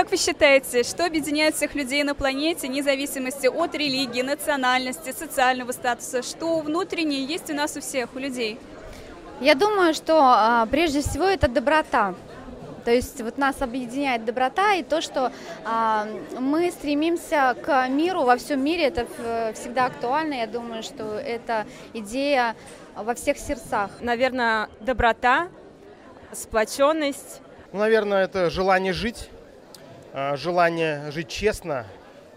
Как вы считаете, что объединяет всех людей на планете, вне зависимости от религии, национальности, социального статуса? Что внутреннее есть у нас у всех, у людей? Я думаю, что а, прежде всего это доброта. То есть вот нас объединяет доброта и то, что а, мы стремимся к миру во всем мире, это всегда актуально. Я думаю, что это идея во всех сердцах. Наверное, доброта, сплоченность. Ну, наверное, это желание жить, желание жить честно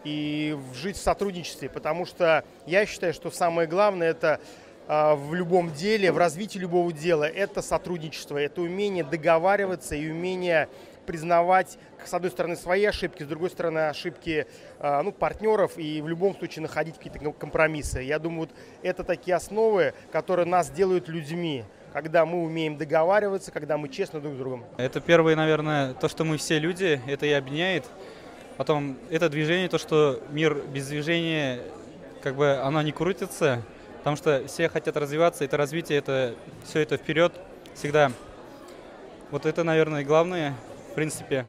и жить в сотрудничестве, потому что я считаю, что самое главное это а, в любом деле, в развитии любого дела, это сотрудничество, это умение договариваться и умение признавать, с одной стороны, свои ошибки, с другой стороны, ошибки а, ну, партнеров и в любом случае находить какие-то компромиссы. Я думаю, вот это такие основы, которые нас делают людьми когда мы умеем договариваться, когда мы честны друг с другом. Это первое, наверное, то, что мы все люди, это и объединяет. Потом это движение, то, что мир без движения, как бы оно не крутится, потому что все хотят развиваться, это развитие, это все это вперед всегда. Вот это, наверное, главное, в принципе.